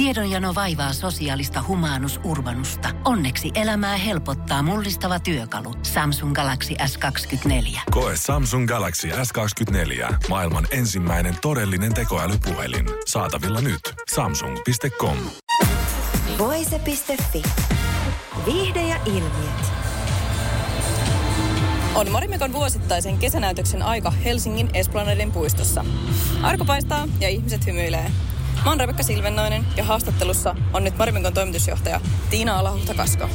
Tiedonjano vaivaa sosiaalista humanus urbanusta. Onneksi elämää helpottaa mullistava työkalu. Samsung Galaxy S24. Koe Samsung Galaxy S24. Maailman ensimmäinen todellinen tekoälypuhelin. Saatavilla nyt. Samsung.com. Voise.fi. Viihde ja ilmiöt. On Marimekon vuosittaisen kesänäytöksen aika Helsingin Esplanadin puistossa. Arko paistaa ja ihmiset hymyilee. Mä oon Rebekka Silvennoinen ja haastattelussa on nyt Marimekon toimitusjohtaja Tiina Alahuhta-Kasko.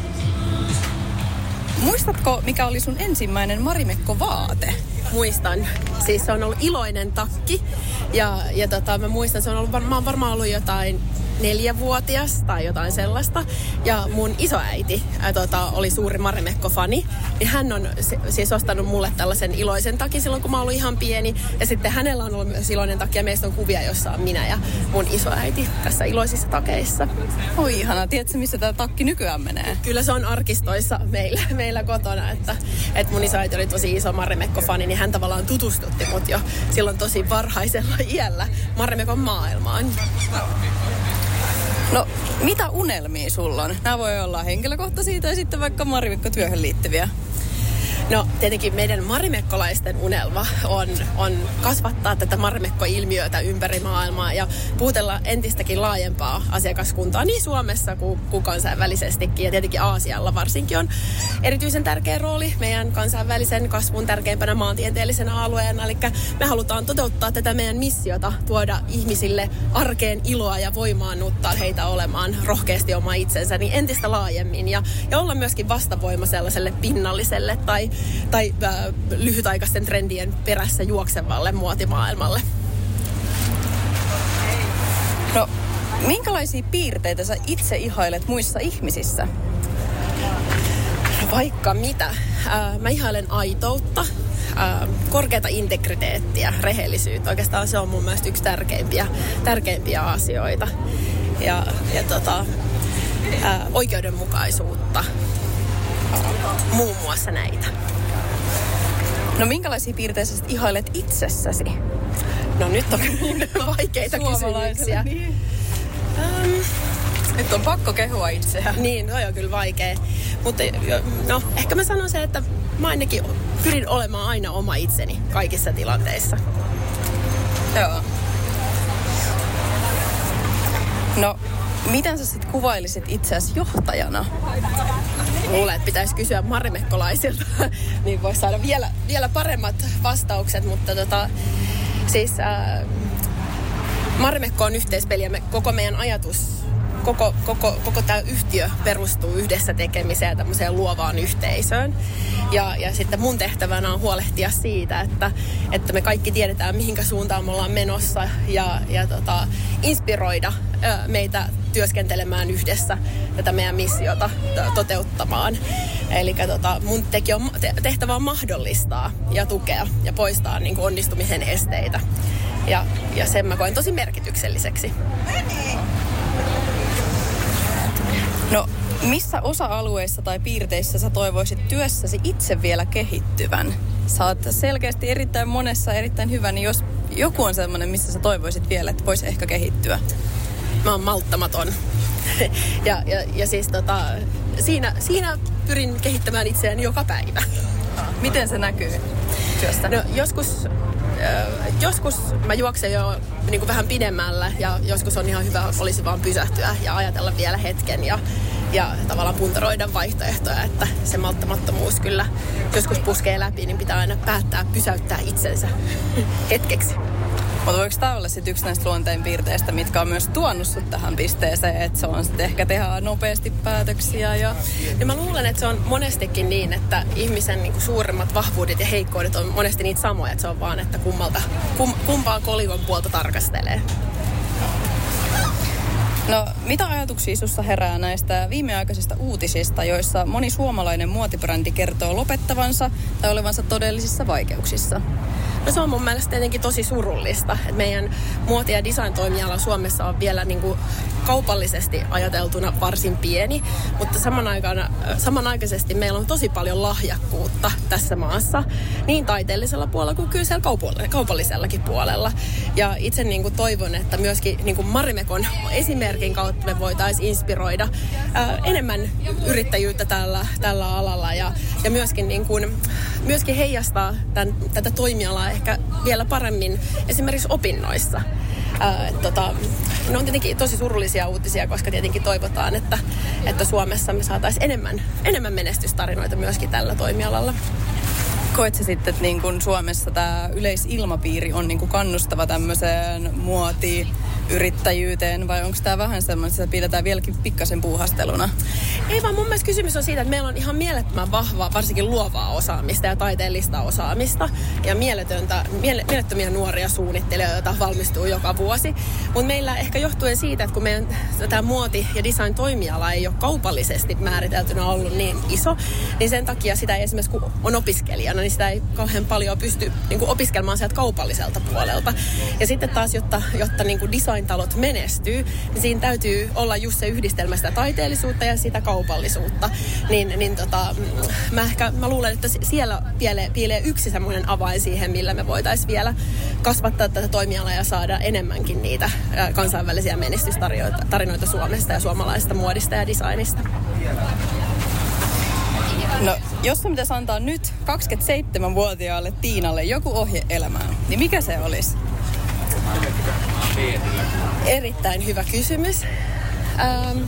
Muistatko, mikä oli sun ensimmäinen Marimekko-vaate? Muistan. Siis se on ollut iloinen takki. Ja, ja tota, mä muistan, se on ollut, oon varmaan ollut jotain neljävuotias tai jotain sellaista. Ja mun isoäiti ää, tota, oli suuri Marimekko-fani. Niin hän on siis ostanut mulle tällaisen iloisen takin silloin, kun mä ollut ihan pieni. Ja sitten hänellä on ollut myös iloinen takki ja meistä on kuvia, jossa on minä ja mun isoäiti tässä iloisissa takeissa. Oi ihana, tiedätkö missä tämä takki nykyään menee? Kyllä se on arkistoissa meillä, meillä kotona, että, että mun isoäiti oli tosi iso Marimekko-fani, niin hän tavallaan tutustutti mut jo silloin tosi varhaisella iällä Marimekon maailmaan. No, mitä unelmia sulla on? Nämä voi olla henkilökohtaisia tai sitten vaikka Marimekko-työhön liittyviä. No tietenkin meidän marimekkolaisten unelma on, on kasvattaa tätä marimekko-ilmiötä ympäri maailmaa ja puutella entistäkin laajempaa asiakaskuntaa niin Suomessa kuin, kuin kansainvälisestikin. Ja tietenkin Aasialla varsinkin on erityisen tärkeä rooli meidän kansainvälisen kasvun tärkeimpänä maantieteellisenä alueena. Eli me halutaan toteuttaa tätä meidän missiota, tuoda ihmisille arkeen iloa ja voimaannuttaa heitä olemaan rohkeasti oma itsensä niin entistä laajemmin ja, ja olla myöskin vastavoima sellaiselle pinnalliselle tai tai äh, lyhytaikaisten trendien perässä juoksevalle muotimaailmalle. No, minkälaisia piirteitä sä itse ihailet muissa ihmisissä? Vaikka mitä. Äh, mä ihailen aitoutta, äh, korkeata integriteettiä, rehellisyyttä. Oikeastaan se on mun mielestä yksi tärkeimpiä, tärkeimpiä asioita. Ja, ja tota, äh, oikeudenmukaisuutta, muun muassa näitä. No minkälaisia piirteitä sä ihailet itsessäsi? No nyt on vaikeita kysymyksiä. Niin. Um, nyt on pakko kehua itseään. Niin, no joo, kyllä vaikea. Mutta no, ehkä mä sanon se, että mä ainakin pyrin olemaan aina oma itseni kaikissa tilanteissa. Joo. No, miten sä sitten kuvailisit itseäsi johtajana? Luulen, että pitäisi kysyä marimekkolaisilta, niin voisi saada vielä, vielä paremmat vastaukset, mutta tota, siis äh, Marimekko on yhteispeli ja me, koko meidän ajatus koko, koko, koko tämä yhtiö perustuu yhdessä tekemiseen ja tämmöiseen luovaan yhteisöön. Ja, ja sitten mun tehtävänä on huolehtia siitä, että, että me kaikki tiedetään, mihinkä suuntaan me ollaan menossa ja, ja tota, inspiroida meitä työskentelemään yhdessä tätä meidän missiota toteuttamaan. Eli tota, mun on, tehtävä on mahdollistaa ja tukea ja poistaa niin onnistumisen esteitä. Ja, ja sen mä koen tosi merkitykselliseksi. No, missä osa-alueissa tai piirteissä sä toivoisit työssäsi itse vielä kehittyvän? Sä oot selkeästi erittäin monessa erittäin hyvä, niin jos joku on sellainen, missä sä toivoisit vielä, että voisi ehkä kehittyä? Mä oon malttamaton. ja, ja, ja siis tota, siinä, siinä pyrin kehittämään itseäni joka päivä. Miten se näkyy työstä? No, joskus joskus mä juoksen jo niin kuin vähän pidemmällä ja joskus on ihan hyvä, olisi vaan pysähtyä ja ajatella vielä hetken ja, ja tavallaan puntaroida vaihtoehtoja, että se malttamattomuus kyllä joskus puskee läpi, niin pitää aina päättää pysäyttää itsensä hetkeksi. Mutta voiko tämä olla sitten yksi näistä luonteen piirteistä, mitkä on myös tuonut sut tähän pisteeseen, että se on sitten ehkä tehdä nopeasti päätöksiä? Ja... ja mä luulen, että se on monestikin niin, että ihmisen niinku suurimmat vahvuudet ja heikkoudet on monesti niitä samoja, että se on vaan, että kummalta, kum, kumpaa kolikon puolta tarkastelee. No, mitä ajatuksia sinussa herää näistä viimeaikaisista uutisista, joissa moni suomalainen muotibrändi kertoo lopettavansa tai olevansa todellisissa vaikeuksissa? No se on mun mielestä tietenkin tosi surullista, että meidän muoti- ja design-toimiala Suomessa on vielä niin kuin kaupallisesti ajateltuna varsin pieni, mutta samanaikana, samanaikaisesti meillä on tosi paljon lahjakkuutta tässä maassa, niin taiteellisella puolella kuin kyllä siellä kaupallisellakin puolella. Ja itse niin kuin toivon, että myöskin niin kuin Marimekon esimerkin kautta me voitaisiin inspiroida enemmän yrittäjyyttä tällä, tällä alalla ja, ja myöskin, niin kuin, myöskin heijastaa tämän, tätä toimialaa ehkä vielä paremmin esimerkiksi opinnoissa. Ää, tota, ne on tietenkin tosi surullisia uutisia, koska tietenkin toivotaan, että, että Suomessa me saataisiin enemmän, enemmän menestystarinoita myöskin tällä toimialalla. Koet sitten, että niin kuin Suomessa tämä yleisilmapiiri on niin kannustava tämmöiseen muotiin, yrittäjyyteen vai onko tämä vähän semmoinen, että sitä pidetään vieläkin pikkasen puuhasteluna? Ei vaan mun mielestä kysymys on siitä, että meillä on ihan mielettömän vahvaa, varsinkin luovaa osaamista ja taiteellista osaamista ja mieletöntä, miele, mielettömiä nuoria suunnittelijoita, joita valmistuu joka vuosi. Mutta meillä ehkä johtuen siitä, että kun meidän tämä muoti- ja design-toimiala ei ole kaupallisesti määriteltynä ollut niin iso, niin sen takia sitä ei esimerkiksi kun on opiskelijana, niin sitä ei kauhean paljon pysty niin kuin opiskelemaan sieltä kaupalliselta puolelta. Ja sitten taas, jotta, jotta niin kuin design-talot menestyy, niin siinä täytyy olla just se yhdistelmä sitä taiteellisuutta ja sitä kaupallisuutta. Niin, niin tota, mä ehkä mä luulen, että siellä piilee, piilee yksi semmoinen avain siihen, millä me voitaisiin vielä kasvattaa tätä toimialaa ja saada enemmänkin niitä kansainvälisiä menestystarinoita Suomesta ja suomalaisesta muodista ja designista. No, jos sun pitäisi antaa nyt 27-vuotiaalle Tiinalle joku ohje elämään, niin mikä se olisi? Erittäin hyvä kysymys. Ähm,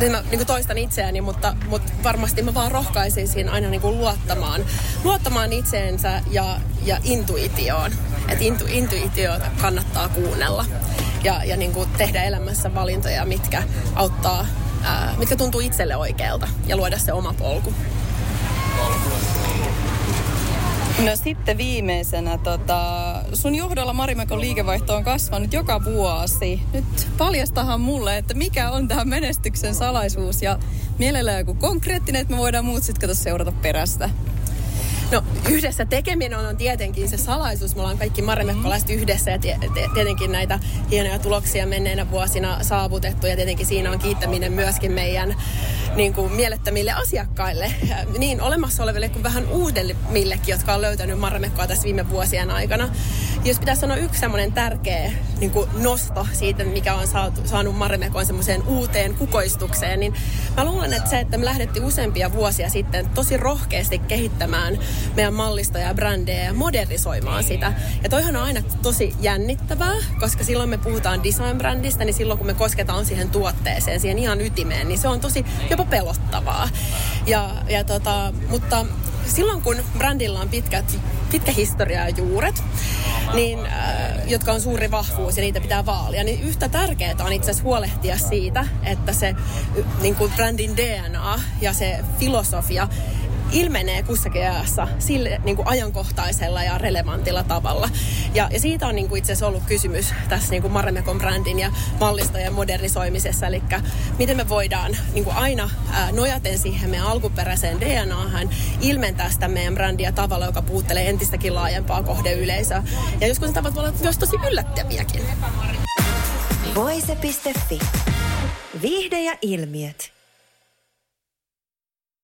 niin mä niin toistan itseäni, mutta, mutta varmasti mä vaan rohkaisisin aina niin kuin luottamaan, luottamaan itseensä ja, ja intuitioon. Että intu, intuitio kannattaa kuunnella ja, ja niin kuin tehdä elämässä valintoja, mitkä auttaa, ää, mitkä tuntuu itselle oikealta ja luoda se oma polku. No sitten viimeisenä, tota, sun johdolla Marimekon liikevaihto on kasvanut joka vuosi. Nyt paljastahan mulle, että mikä on tämä menestyksen salaisuus ja mielellään joku konkreettinen, että me voidaan muut sitten seurata perästä. No yhdessä tekeminen on tietenkin se salaisuus. Me ollaan kaikki marimekkolaiset yhdessä ja tietenkin näitä hienoja tuloksia menneinä vuosina saavutettu ja tietenkin siinä on kiittäminen myöskin meidän niin kuin mielettömille asiakkaille, niin olemassa oleville kuin vähän uudemmillekin, jotka on löytänyt marimekkoa tässä viime vuosien aikana. Jos pitäisi sanoa yksi semmoinen tärkeä niin kuin nosto siitä, mikä on saatu, saanut marimekkoon semmoiseen uuteen kukoistukseen, niin mä luulen, että se, että me lähdettiin useampia vuosia sitten tosi rohkeasti kehittämään meidän mallista ja brändejä ja modernisoimaan sitä. Ja toihan on aina tosi jännittävää, koska silloin me puhutaan design-brändistä, niin silloin kun me kosketaan siihen tuotteeseen, siihen ihan ytimeen, niin se on tosi jopa pelottavaa. Ja, ja tota, mutta silloin kun brändillä on pitkät, pitkä historia ja juuret, niin, äh, jotka on suuri vahvuus ja niitä pitää vaalia, niin yhtä tärkeää on itse asiassa huolehtia siitä, että se niin kuin brändin DNA ja se filosofia ilmenee kussakin ajassa sille niin kuin ajankohtaisella ja relevantilla tavalla. Ja, ja siitä on niin kuin itse asiassa ollut kysymys tässä niin kuin Marimekon brändin ja mallistojen modernisoimisessa. Eli miten me voidaan niin kuin aina ää, nojaten siihen meidän alkuperäiseen DNAhan ilmentää sitä meidän brändiä tavalla, joka puuttelee entistäkin laajempaa kohdeyleisöä. Ja joskus ne tavat voi olla myös tosi yllättäviäkin. Voise.fi. Viihde ja ilmiöt.